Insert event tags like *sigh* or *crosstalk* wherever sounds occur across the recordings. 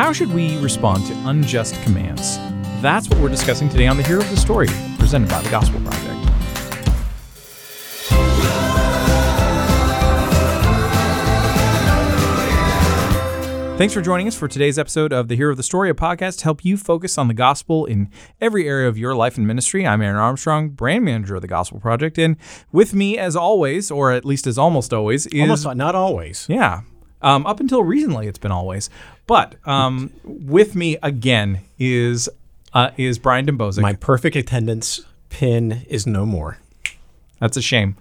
How should we respond to unjust commands? That's what we're discussing today on the Hero of the Story, presented by the Gospel Project. Thanks for joining us for today's episode of the Hero of the Story, a podcast to help you focus on the gospel in every area of your life and ministry. I'm Aaron Armstrong, brand manager of the Gospel Project, and with me, as always, or at least as almost always, is Almost not always. yeah. Um, up until recently, it's been always, but um, with me again is uh, is Brian Dembowczyk. My perfect attendance pin is no more. That's a shame,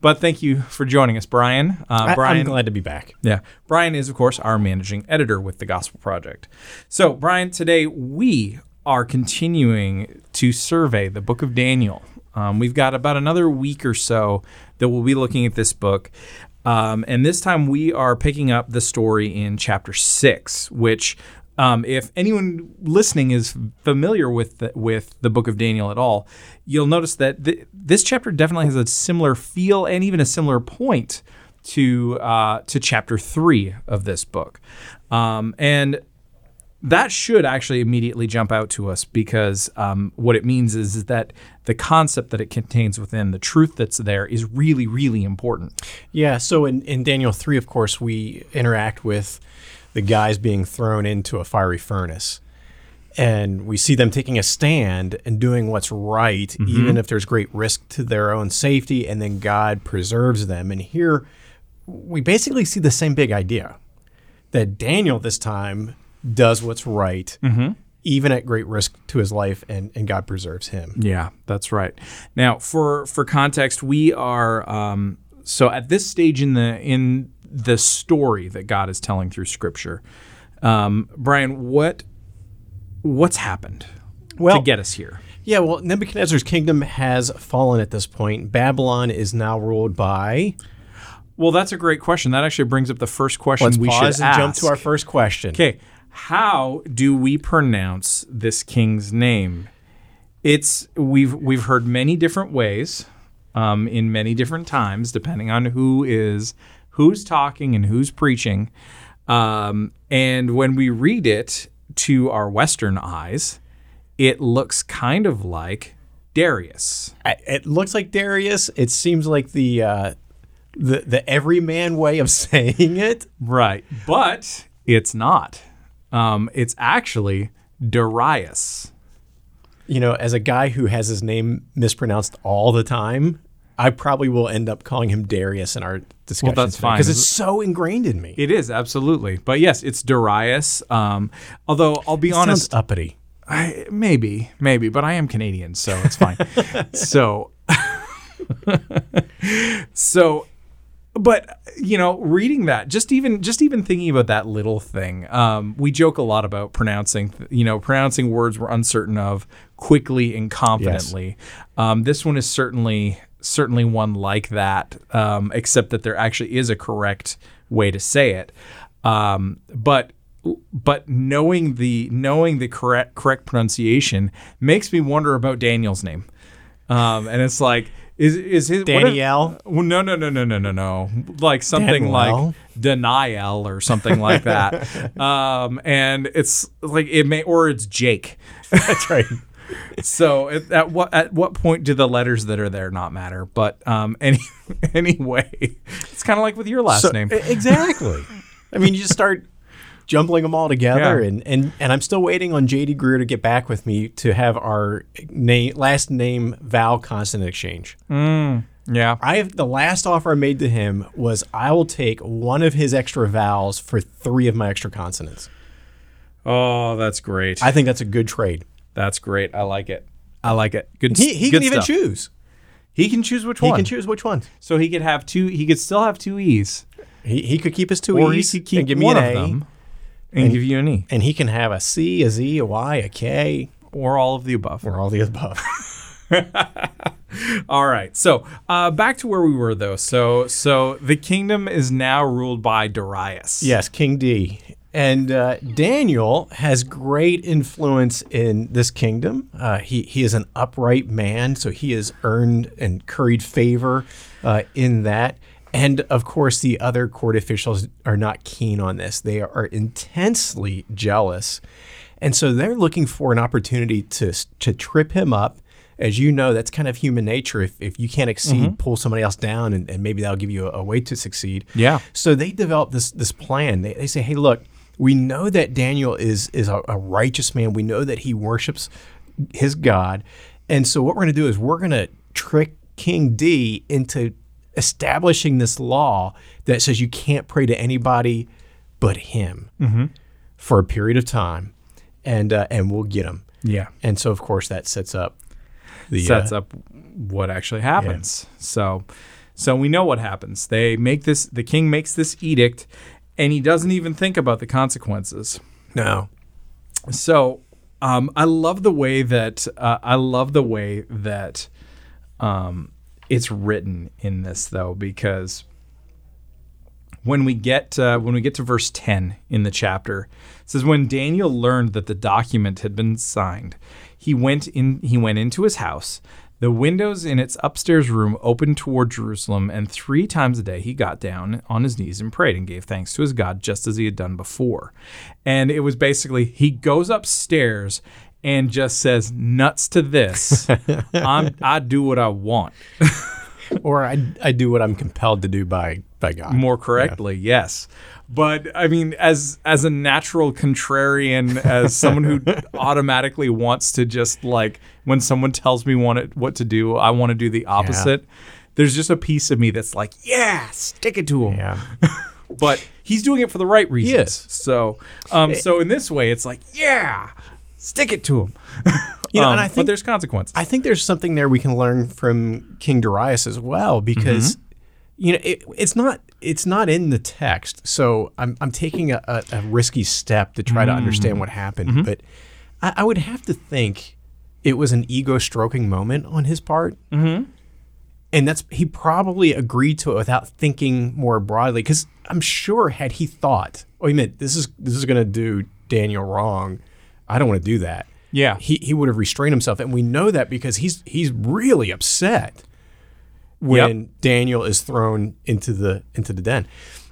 but thank you for joining us, Brian. Uh, I, Brian, am glad to be back. Yeah. Brian is, of course, our managing editor with the Gospel Project. So, Brian, today we are continuing to survey the book of Daniel. Um, we've got about another week or so that we'll be looking at this book. Um, and this time we are picking up the story in chapter six, which, um, if anyone listening is familiar with the, with the book of Daniel at all, you'll notice that th- this chapter definitely has a similar feel and even a similar point to uh, to chapter three of this book, um, and that should actually immediately jump out to us because um, what it means is, is that the concept that it contains within the truth that's there is really really important. Yeah. So in, in Daniel 3, of course, we interact with the guys being thrown into a fiery furnace. And we see them taking a stand and doing what's right, even if there's great risk to their own safety, and then God preserves them. And here we basically see the same big idea that Daniel this time does what's right, even at great risk to his life, and, and God preserves him. Yeah, that's right. Now, for for context, we are um, so at this stage in the in the story that God is telling through Scripture. Um, Brian, what what's happened Well, to get us here? Yeah, well, Nebuchadnezzar's kingdom has fallen at this point. Babylon is now ruled by. Well, that's a great question. That actually brings up the first question Let's we pause should and ask. jump to our first question. Okay, how do we pronounce this king's name? It's we've we've heard many different ways, um, in many different times, depending on who is who's talking and who's preaching. Um, and when we read it to our Western eyes, it looks kind of like Darius. It looks like Darius. It seems like the uh, the the everyman way of *laughs* saying it. Right. But it's not. Um, it's actually Darius. You know, as a guy who has his name mispronounced all the time, I probably will end up calling him Darius in our discussion. that's fine. because it's so ingrained in me. It is absolutely, but yes, it's Darius. Um, although I'll be Sounds honest, uppity. I, maybe, maybe, but I am Canadian, so it's fine. *laughs* so, *laughs* so, but you know, reading that, just even, just even thinking about that little thing, um, we joke a lot about pronouncing, you know, pronouncing words we're uncertain of quickly and confidently. Um, this one is certainly, certainly one like that, um, except that there actually is a correct way to say it. Um, but but knowing the knowing the correct correct pronunciation makes me wonder about Daniel's name. Um, and it's like is is his if- Danielle? no, no, no, no, no, no, no. Like something Danielle? like denial or something like that. *laughs* um, and it's like it may or it's Jake. That's right. *laughs* So at, at what at what point do the letters that are there not matter? But um, *laughs* any anyway, it's kind of like with your last So- name. Exactly. I mean, you just start jumbling them all together, Yeah. and, and and I'm still waiting on JD Greear to get back with me to have our name last name vowel consonant exchange. Mm, yeah. I have the last offer I made to him was I will take one of his extra vowels for three of my extra consonants. Oh, that's great. I think that's a good trade. That's great. I like it. I like it. Good. He, he good can even stuff. choose. He can choose which He one. He can choose which one. So he could have two. He could still have two e's, He, he could keep his two or E's he could keep and give me one an of A, them and, give you an e, and he can have a C, a Z, a Y, a K, or all of the above. or all the above. *laughs* *laughs* All right. So uh, back to where we were, though. So so the kingdom is now ruled by Darius. Yes, King D. And uh, Daniel has great influence in this kingdom. Uh, he, he is an upright man, so he has earned and curried favor uh, in that. And of course, the other court officials are not keen on this. They are intensely jealous. And so they're looking for an opportunity to, to trip him up. As you know, that's kind of human nature. If, if you can't exceed, mm-hmm. pull somebody else down, and, and maybe that'll give you a, a way to succeed. Yeah. So they develop this this plan. They, they say, hey, look, we know that Daniel is is a, a righteous man. We know that he worships his God, and so what we're going to do is we're going to trick King D into establishing this law that says you can't pray to anybody but him for a period of time, and uh, and we'll get him. Yeah. And so, of course, that sets up the sets uh, up what actually happens. So so we know what happens. They make this the king makes this edict and he doesn't even think about the consequences. no. So um, I love the way that uh, I love the way that um, it's written in this though because when we get uh, when we get to verse 10 in the chapter it says when Daniel learned that the document had been signed he went in he went into his house. The windows in its upstairs room opened toward Jerusalem and 3 times a day he got down on his knees and prayed and gave thanks to his God just as he had done before. And it was basically he goes upstairs and just says nuts to this. *laughs* I'm, I do what I want. *laughs* Or I, I do what I'm compelled to do by by God. more correctly yes. But i mean as as a natural contrarian as *laughs* someone who automatically wants to just like when someone tells me want it, what to do i want to do the opposite there's just a piece of me that's like yeah stick it to him. Yeah. but he's doing it for the right reasons. So um so in this way it's like yeah stick it to him *laughs* You know, Um, and I but think there's consequences I think there's something there we can learn from King Darius as well because you know it, it's not it's not in the text. So I'm I'm taking a, a, a risky step to try to understand what happened, but I, I would have to think it was an ego stroking moment on his part. Mm-hmm. And that's he probably agreed to it without thinking more broadly because I'm sure had he thought, oh, he meant this is this is going to do Daniel wrong. I don't want to do that yeah he, he would have restrained himself and we know that because he's he's really upset when Yep. Daniel is thrown into the into the den.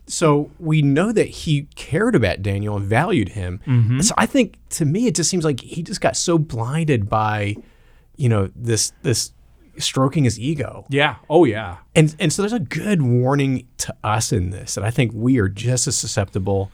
So we know that he cared about Daniel and valued him. Mm-hmm. So I think to me it just seems like he just got so blinded by you know this this stroking his ego. yeah oh yeah And and so there's a good warning to us in this, and I think we are just as susceptible.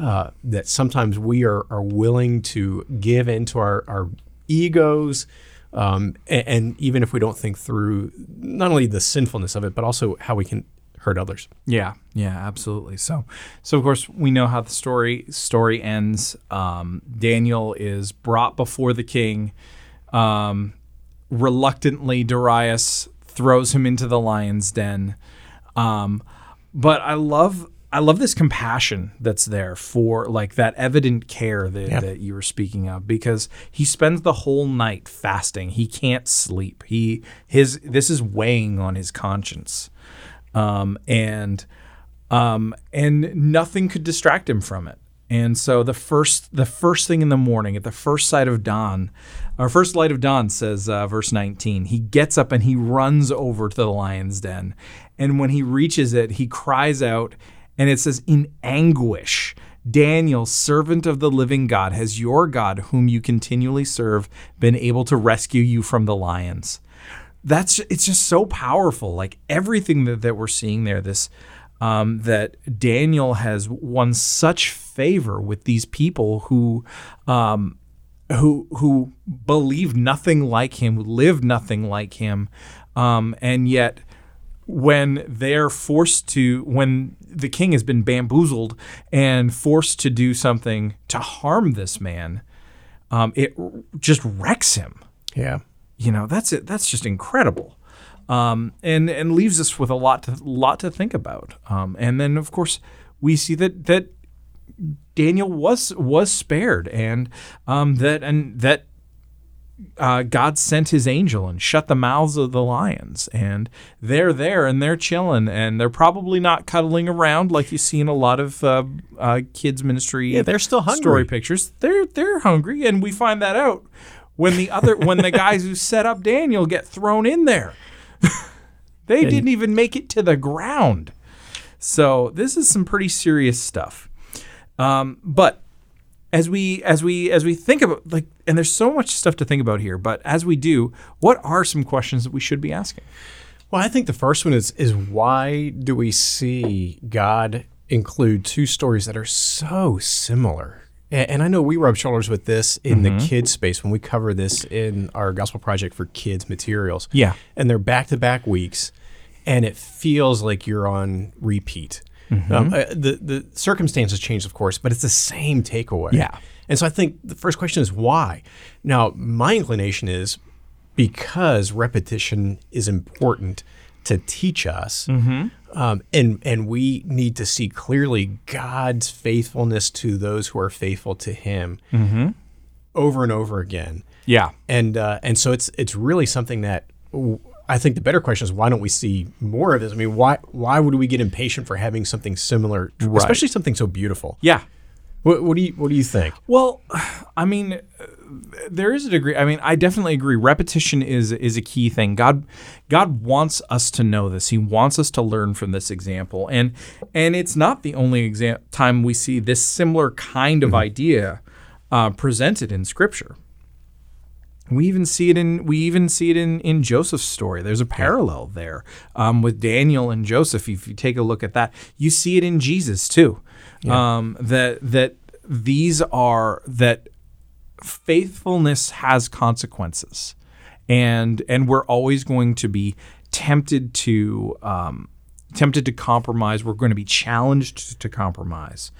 Uh, that sometimes we are are willing to give into our our egos, um, and, and even if we don't think through not only the sinfulness of it, but also how we can hurt others. Yeah, yeah, absolutely. So, so of course we know how the story story ends. Um, Daniel is brought before the king. Um, reluctantly, Darius throws him into the lion's den. Um, but I love I love this compassion that's there for like that evident care that, Yeah. that you were speaking of because he spends the whole night fasting. He can't sleep. He his this is weighing on his conscience um, and um, and nothing could distract him from it. And so the first the first thing in the morning, at the first sight of dawn, our first light of dawn says uh, verse 19. He gets up and he runs over to the lion's den, and when he reaches it, he cries out, and it says in anguish. Daniel, servant of the living God, has your God, whom you continually serve, been able to rescue you from the lions? that's it's just so powerful like everything that, that we're seeing there this um, that daniel has won such favor with these people who um, who who believe nothing like him live nothing like him um, and yet when they're forced to when the king has been bamboozled and forced to do something to harm this man um, it just wrecks him. Yeah. you know that's it. That's just incredible. Um, and and leaves us with a lot to lot to think about. Um, and then of course we see that that Daniel was was spared and um, that and that uh, God sent his angel and shut the mouths of the lions and they're there and they're chilling and they're probably not cuddling around like you see in a lot of uh, uh, kids ministry Yeah, they're still hungry. story pictures they're they're hungry and we find that out when the other when the guys who set up Daniel get thrown in there *laughs* they didn't even make it to the ground So this is some pretty serious stuff. Um, but as we as we as we think about like and there's so much stuff to think about here but as we do what are some questions that we should be asking Well, I think the first one is is why do we see God include two stories that are so similar? And I know we rub shoulders with this in the mm-hmm. kids space when we cover this in our gospel project for kids materials. Yeah. And they're back to back weeks and it feels like you're on repeat. Mm-hmm. Um, uh, the the circumstances change, of course, but it's the same takeaway. Yeah. And so I think the first question is why. Now, my inclination is because repetition is important to teach us, um, and and we need to see clearly God's faithfulness to those who are faithful to Him over and over again. yeah And uh, and so it's it's really something that w- I think the better question is why don't we see more of this? I mean, why why would we get impatient for having something similar, especially something so beautiful? yeah What, what do you what do you think? Well, I mean, there is a degree. I mean, I definitely agree. Repetition is is a key thing. God, God wants us to know this. He wants us to learn from this example, and and it's not the only exam- time we see this similar kind of idea uh, presented in Scripture. We even see it in we even see it in in Joseph's story. There's a parallel there um, with Daniel and Joseph. If you take a look at that, you see it in Jesus too. Um, that that these are that faithfulness has consequences, and and we're always going to be tempted to um, tempted to compromise. We're going to be challenged to compromise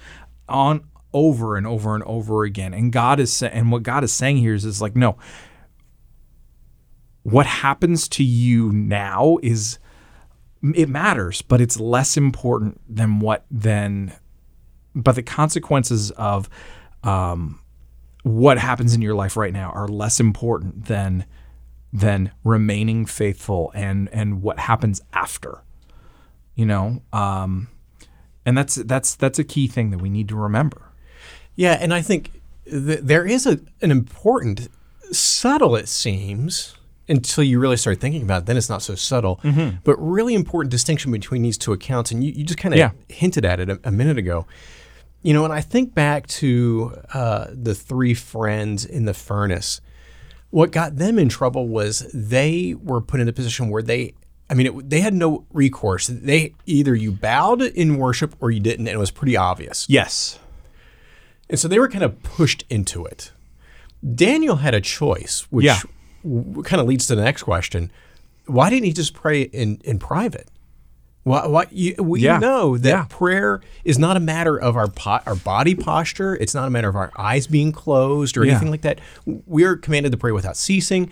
on over and over and over again. And God is and what God is saying here is, is like no. What happens to you now is it matters, but it's less important than what than but the consequences of um, what happens in your life right now are less important than than remaining faithful and and what happens after you know? Um, and that's that's that's a key thing that we need to remember. Yeah, and I think th- there is a, an important, subtle, it seems, until you really start thinking about it, then it's not so subtle, but really important distinction between these two accounts. And you, you just kind of Yeah. hinted at it a, a minute ago. You know, and I think back to uh, the three friends in the furnace. What got them in trouble was they were put in a position where they, I mean, it, they had no recourse. They either you bowed in worship or you didn't, and it was pretty obvious. yes And so they were kind of pushed into it. Daniel had a choice, which Yeah. Kind of leads to the next question. Why didn't he just pray in, in private? Why, why, you, we Yeah. know that Yeah. prayer is not a matter of our po- our body posture. It's not a matter of our eyes being closed or Yeah. anything like that. We're commanded to pray without ceasing.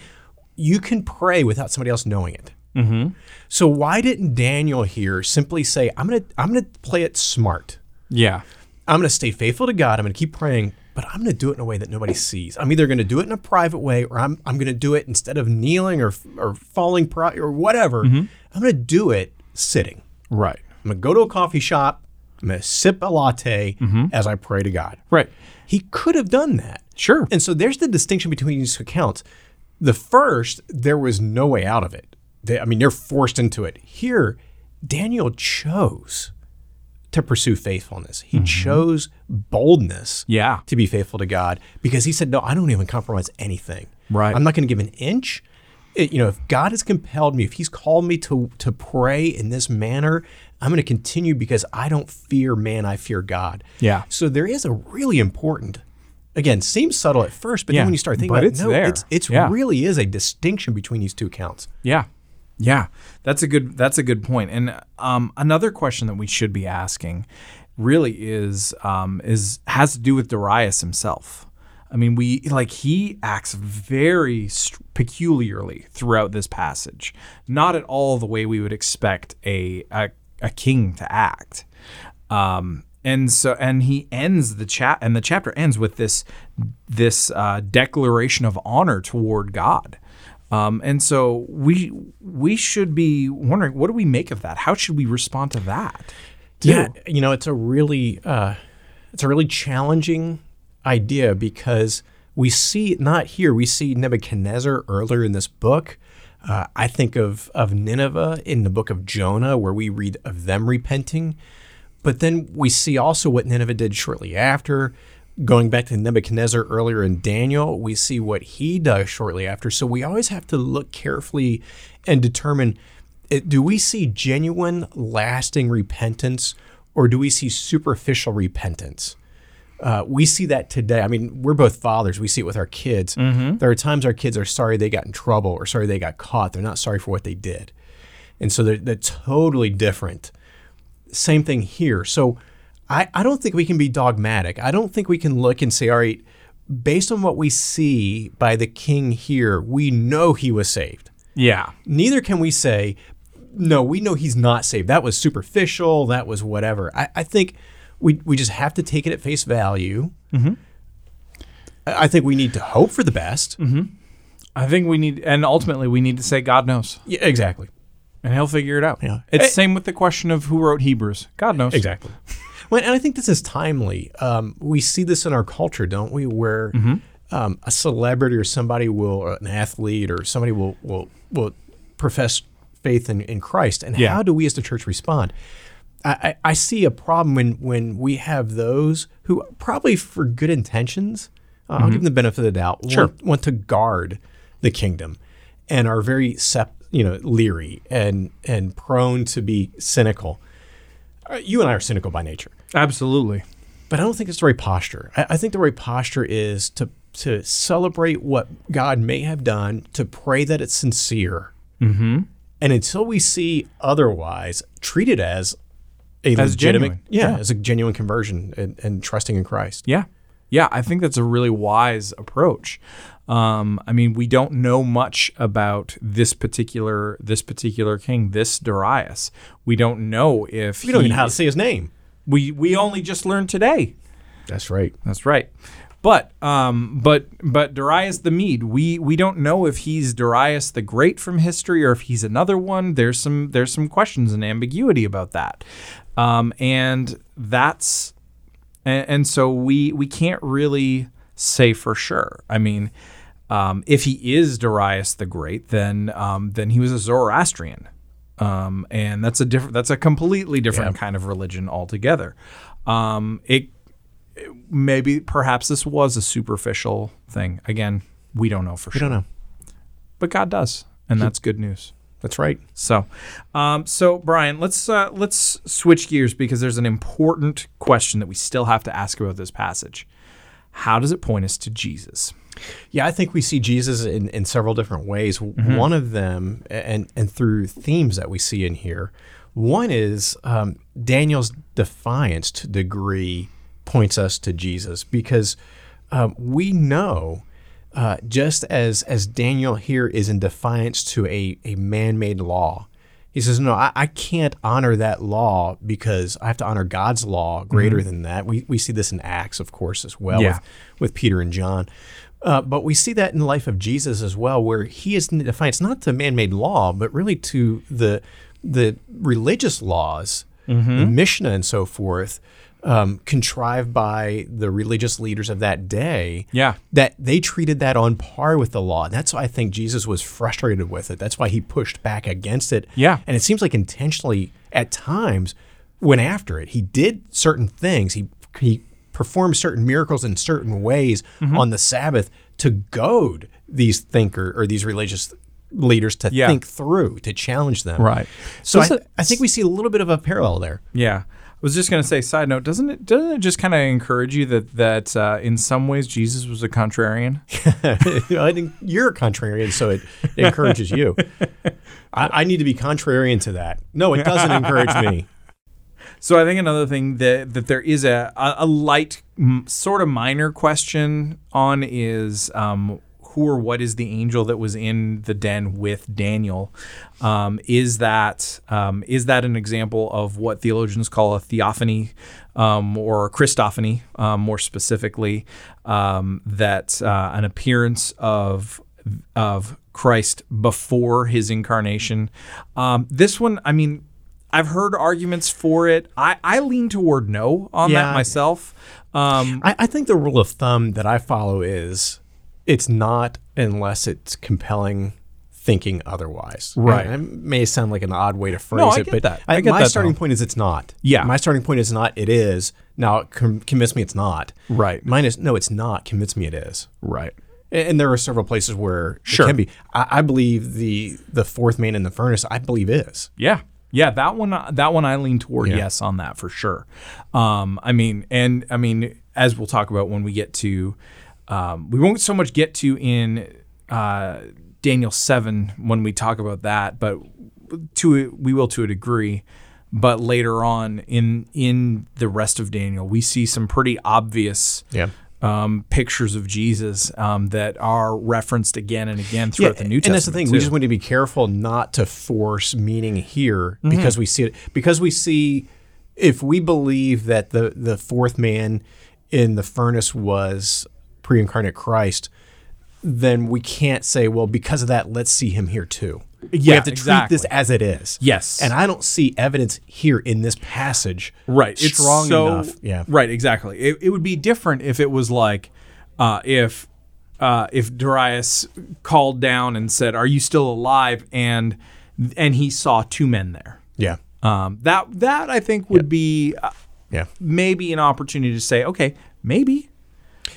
You can pray without somebody else knowing it. Mm-hmm. So why didn't Daniel here simply say, "I'm gonna I'm gonna play it smart"? yeah I'm going to stay faithful to God. I'm going to keep praying, but I'm going to do it in a way that nobody sees. I'm either going to do it in a private way or I'm, I'm going to do it instead of kneeling or, or falling pro- or whatever. Mm-hmm. I'm going to do it sitting. right I'm going to go to a coffee shop. I'm going to sip a latte mm-hmm. as I pray to God. right He could have done that. sure And so there's the distinction between these two accounts. The first, there was no way out of it. They, I mean, they're forced into it. Here, Daniel chose to pursue faithfulness. He mm-hmm. chose boldness yeah to be faithful to God because he said, No, I don't even compromise anything. Right. I'm not going to give an inch. It- you know, if God has compelled me, if He's called me to to pray in this manner, I'm going to continue because I don't fear man, I fear God. Yeah. So there is a really important, again, seems subtle at first, but Yeah, then when you start thinking but about it's it, no, there. it's it's Yeah. really is a distinction between these two accounts. Yeah. Yeah. That's a good that's a good point. And um, another question that we should be asking really is um, is has to do with Darius himself. I mean, we like he acts very st- peculiarly throughout this passage, not at all the way we would expect a a, a king to act. Um, and so and he ends the chat and the chapter ends with this this uh, declaration of honor toward God. Um, and so we we should be wondering what do we make of that? How should we respond to that? Yeah, you know, it's a really uh, it's a really challenging idea because we see not here. We see Nebuchadnezzar earlier in this book, Uh, I think of of Nineveh in the book of Jonah, where we read of them repenting, but then we see also what Nineveh did shortly after. Going back to Nebuchadnezzar earlier in Daniel, we see what he does shortly after. So we always have to look carefully and determine do we see genuine, lasting repentance or do we see superficial repentance? Uh, we see that today. I mean, we're both fathers. We see it with our kids. There are times our kids are sorry they got in trouble or sorry they got caught. They're not sorry for what they did. And so they're, they're totally different. Same thing here. So I, I don't think we can be dogmatic. I don't think we can look and say, all right, based on what we see by the king here, we know he was saved. Yeah. Neither can we say, no, we know he's not saved. That was superficial. That was whatever. I, I think we, we just have to take it at face value. Mm-hmm. I I think we need to hope for the best. Mm-hmm. I think we need, and ultimately we need to say God knows, Yeah, exactly. and He'll figure it out. Yeah. It's same with the question of who wrote Hebrews. God knows. Exactly. Well, and I think this is timely. Um, we see this in our culture, don't we? Where um, a celebrity or somebody will, or an athlete or somebody will will will profess faith in, in Christ, and Yeah. how do we as the church respond? I, I, I see a problem when when we have those who probably for good intentions, uh, I'll give them the benefit of the doubt, Sure. want, want to guard the kingdom, and are very sep- you know leery and and prone to be cynical. Uh, You and I are cynical by nature Absolutely. but I don't think it's the right posture. I, I think the right posture is to to celebrate what God may have done, to pray that it's sincere, Mm-hmm. and until we see otherwise, treat it as a As legitimate, yeah, Yeah. as a genuine conversion and, and trusting in Christ. Yeah. Yeah, I think that's a really wise approach. Um, I mean, we don't know much about this particular this particular king, this Darius. We don't know if We don't he, even know how to say his name. we we only just learned today. That's right. That's right. But um, but but Darius the Mede, we we don't know if he's Darius the Great from history or if he's another one. There's some there's some questions and ambiguity about that, um, and that's and, and so we we can't really say for sure. I mean, um, if he is Darius the Great, then um, then he was a Zoroastrian, um, and that's a different that's a completely different Yeah. kind of religion altogether. Um, it maybe perhaps this was a superficial thing. Again, we don't know for We sure, don't know. but God does, and that's good news. That's right. So, um, so Brian, let's uh, let's switch gears because there's an important question that we still have to ask about this passage. How does it point us to Jesus? Yeah, I think we see Jesus in, in several different ways. One of them, and and through themes that we see in here, one is um, Daniel's defiance to degree points us to Jesus because um, we know uh, just as as Daniel here is in defiance to a, a man-made law. He says, No, I, I can't honor that law because I have to honor God's law greater than that. We, we see this in Acts, of course, as well Yeah. with, with Peter and John. Uh, but we see that in the life of Jesus as well, where he is in defiance not to man-made law, but really to the the religious laws, the Mishnah and so forth, um, contrived by the religious leaders of that day. Yeah. that they treated that on par with the law. And that's why I think Jesus was frustrated with it. That's why he pushed back against it. Yeah. and it seems like intentionally at times went after it. He did certain things. He he performed certain miracles in certain ways Mm-hmm. on the Sabbath to goad these thinker or these religious leaders to Yeah. think through, to challenge them. Right. So I, Does it- I think we see a little bit of a parallel there. Yeah. I was just going to say, side note, doesn't it doesn't it just kind of encourage you that that uh, in some ways Jesus was a contrarian? *laughs* I think you're a contrarian, so it, it encourages you. *laughs* I, I need to be contrarian to that. No, it doesn't encourage me. *laughs* So I think another thing that that there is a a, light m- sort of minor question on is um, who or what is the angel that was in the den with Daniel? Um, is that um, is that an example of what theologians call a theophany um, or a Christophany, um, more specifically, um, that uh, an appearance of of Christ before his incarnation? Um, this one, I mean. I've heard arguments for it. I, I lean toward no on Yeah. that myself. Um, I, I think the rule of thumb that I follow is it's not unless it's compelling thinking otherwise. Right. And it may sound like an odd way to phrase No, I it, but that. I get my that, starting though. point is it's not. Yeah. My starting point is not. It is. Now com- convince me it's not. Right. Mine is no, it's not. Convince me it is. Right. And and there are several places where Sure. it can be. I, I believe the the fourth man in the furnace. I believe is. Yeah. Yeah, that one that one I lean toward Yeah. yes on that for sure. Um, I mean, and I mean, as we'll talk about when we get to, um, we won't so much get to in uh, Daniel seven when we talk about that, but to we will to a degree. But later on in in the rest of Daniel, we see some pretty obvious Yeah. Um, pictures of Jesus um, that are referenced again and again throughout the New Testament. and that's the thing. We just want to be careful not to force meaning here Mm-hmm. because we see it. Because we see, if we believe that the the fourth man in the furnace was pre-incarnate Christ, then we can't say, well, because of that, let's see him here too. We have to treat this as it is. Yes. and I don't see evidence here in this passage. right it's strong so- enough. Yeah, right exactly it, it would be different if it was like uh, if uh, if Darius called down and said are you still alive and and he saw two men there yeah, um, that that I think would be uh, yeah. maybe an opportunity to say okay maybe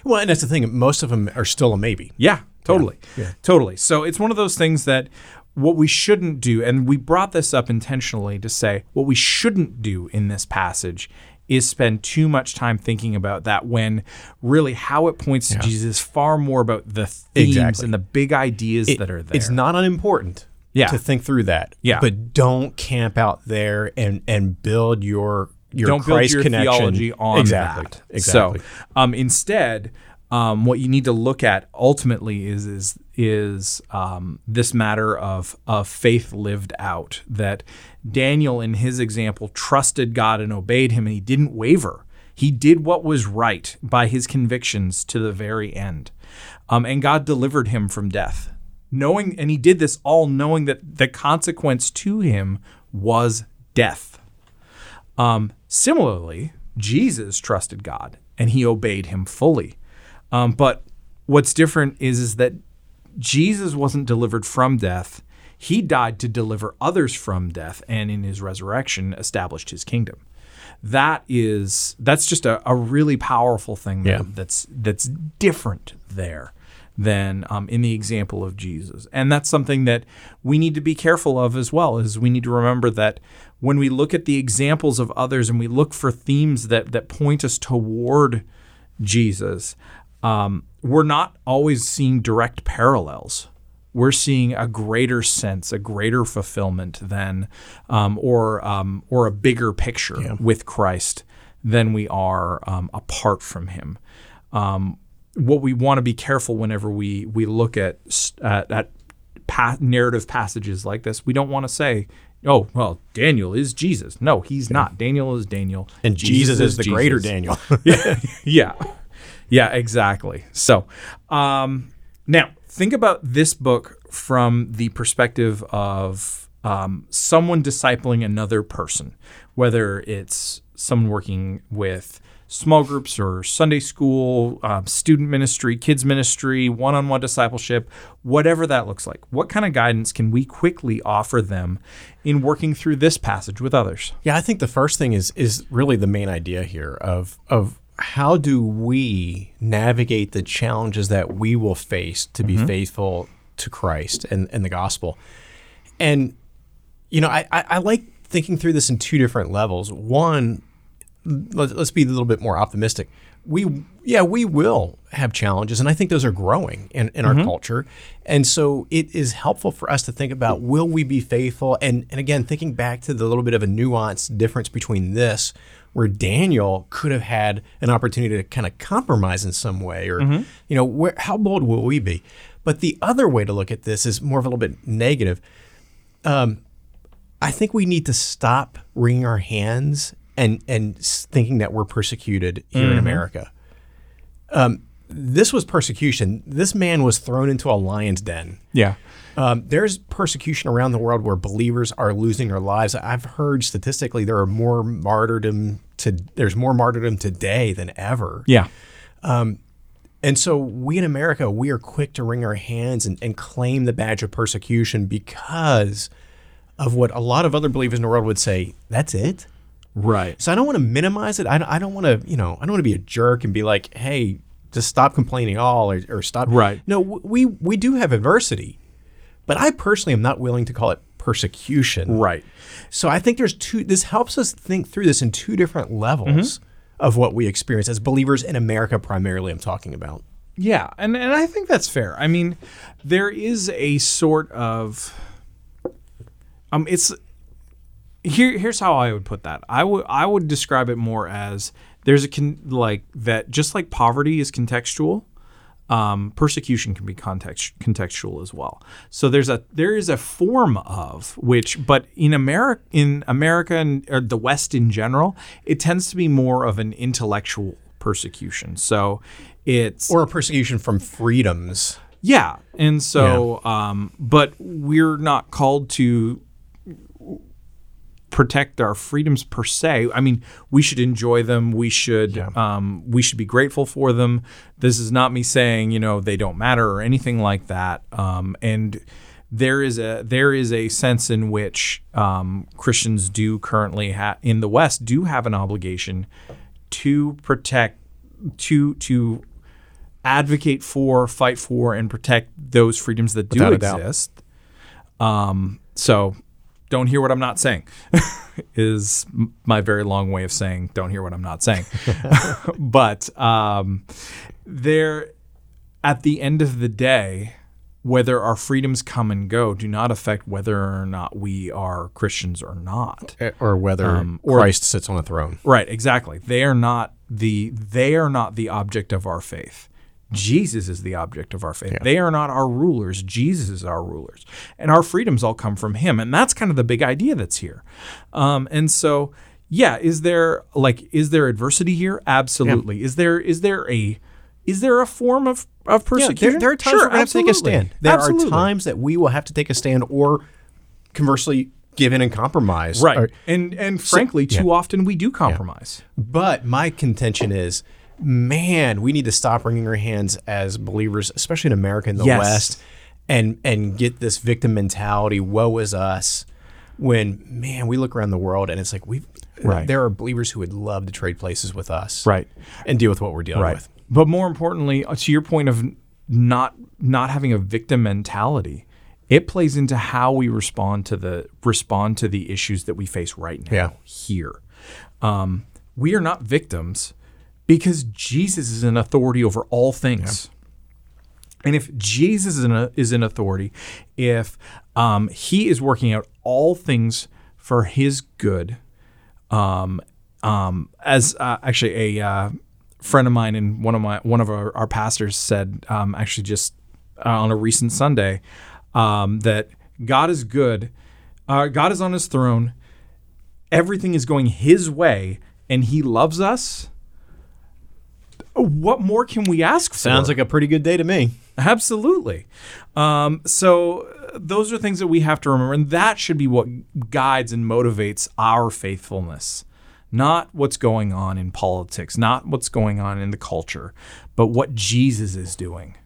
Well, and that's the thing. Most of them are still a maybe. Yeah, totally. Yeah. Totally. So it's one of those things that what we shouldn't do, and we brought this up intentionally to say what we shouldn't do in this passage is spend too much time thinking about that when really how it points to Jesus is far more about the themes Exactly. and the big ideas It- that are there. It's not unimportant Yeah. to think through that. Yeah. But don't camp out there and and build your your don't build your connection theology on exactly. that. Exactly. So um, instead, um, what you need to look at ultimately is is is um, this matter of of faith lived out. That Daniel, in his example, trusted God and obeyed Him, and he didn't waver. He did what was right by his convictions to the very end, um, and God delivered him from death. Knowing, and he did this all knowing that the consequence to him was death. Um, similarly, Jesus trusted God and he obeyed him fully. Um, but what's different is, is that Jesus wasn't delivered from death. He died to deliver others from death and in his resurrection established his kingdom. That is that's just a, a really powerful thing that, that's that's different there than um, in the example of Jesus. And that's something that we need to be careful of as well, is we need to remember that when we look at the examples of others and we look for themes that that point us toward Jesus, um, we're not always seeing direct parallels. We're seeing a greater sense, a greater fulfillment than, um, or um, or a bigger picture with Christ than we are um, apart from Him. Um, what we want to be careful whenever we we look at at, at pa- narrative passages like this, we don't want to say, "Oh, well, Daniel is Jesus." No, he's not. Daniel is Daniel, And Jesus, is the greater Daniel. *laughs* yeah yeah exactly. So um, now think about this book from the perspective of um, someone discipling another person whether it's someone working with small groups or sunday school um, student ministry kids ministry one-on-one discipleship whatever that looks like. What kind of guidance can we quickly offer them in working through this passage with others? Yeah, I think the first thing is is really the main idea here of of how do we navigate the challenges that we will face to be mm-hmm. faithful to Christ and, and the gospel. And you know, I, I, I like thinking through this in two different levels. One, let's, let's be a little bit more optimistic. We, yeah, we will have challenges, and I think those are growing in, in our mm-hmm. culture. And so it is helpful for us to think about will we be faithful? And, and again, thinking back to the little bit of a nuanced difference between this, where Daniel could have had an opportunity to kind of compromise in some way, or, mm-hmm. you know, where, how bold will we be? But the other way to look at this is more of a little bit negative. Um, I think we need to stop wringing our hands and and thinking that we're persecuted here in mm-hmm. America. Um, this was persecution. This man was thrown into a lion's den. yeah Um, there's persecution around the world where believers are losing their lives. I've heard statistically there are more martyrdom to there's more martyrdom today than ever. yeah And so we in America, we are quick to wring our hands and, and claim the badge of persecution because of what a lot of other believers in the world would say, that's it. Right. So I don't want to minimize it. I don't, I don't want to, you know, I don't want to be a jerk and be like, hey, just stop complaining all or, or stop. Right. No, we, we do have adversity, but I personally am not willing to call it persecution. Right. So I think there's two, this helps us think through this in two different levels of what we experience as believers in America, primarily, I'm talking about. Yeah, and, and I think that's fair. I mean, there is a sort of um it's here here's how I would put that. I would I would describe it more as there's a con, like that just like poverty is contextual, um, persecution can be context contextual as well. So there's a there is a form of which, but in America in America and or the West in general, it tends to be more of an intellectual persecution. So it's Or a persecution from freedoms. yeah, and so, um, but we're not called to protect our freedoms per se. I mean, we should enjoy them. We should, um, we should be grateful for them. This is not me saying you know they don't matter or anything like that. Um, and there is a there is a sense in which um, Christians do currently ha- in the West do have an obligation to protect to to advocate for, fight for, and protect those freedoms that do Without a exist. Um, so don't hear what I'm not saying *laughs* is my very long way of saying don't hear what I'm not saying. *laughs* but um, there, at the end of the day, whether our freedoms come and go do not affect whether or not we are Christians or not. Or whether Um, or- Christ sits on a throne. Right, exactly. They are not the they are not the object of our faith. Jesus is the object of our faith. They are not our rulers. Jesus is our rulers. And our freedoms all come from him. And that's kind of the big idea that's here. Um, and so, yeah, is there like is there adversity here? Absolutely. Is there is there a is there a form of, of Yeah, persecution? there, there are times Sure, to have to take a stand. There Absolutely. are times that we will have to take a stand or conversely give in and compromise. Right. Or- and and frankly, too yeah. often we do compromise. But my contention is, man, we need to stop wringing our hands as believers, especially in America and the Yes. West, and and get this victim mentality. Woe is us. When man, we look around the world and it's like we've Right. there are believers who would love to trade places with us, Right. and deal with what we're dealing with. But more importantly, uh, to your point of not not having a victim mentality, it plays into how we respond to the respond to the issues that we face right now Yeah. here. Um, we are not victims because Jesus is an authority over all things. And if Jesus is in, is in authority, if um, he is working out all things for his good, um, um, as uh, actually a uh, friend of mine and one of my one of our, our pastors said, um, actually just uh, on a recent Sunday, um, that God is good, uh, God is on His throne, everything is going His way, and He loves us. What more can we ask for? Sounds like a pretty good day to me. Absolutely. Um, so those are things that we have to remember, and that should be what guides and motivates our faithfulness. Not what's going on in politics, not what's going on in the culture, but what Jesus is doing.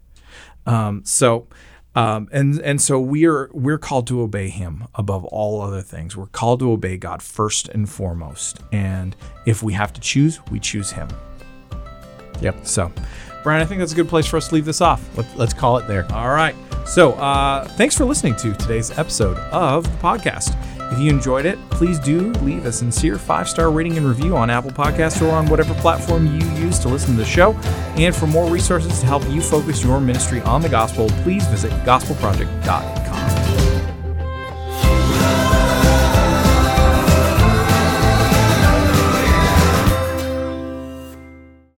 Um, so, um, and and so we are we're called to obey Him above all other things. We're called to obey God first and foremost. And if we have to choose, we choose Him. Yep. So, Brian, I think that's a good place for us to leave this off. Let, let's call it there. All right. So, uh, thanks for listening to today's episode of the podcast. If you enjoyed it, please do leave a sincere five star rating and review on Apple Podcasts or on whatever platform you use to listen to the show. And for more resources to help you focus your ministry on the gospel, please visit gospelproject.com.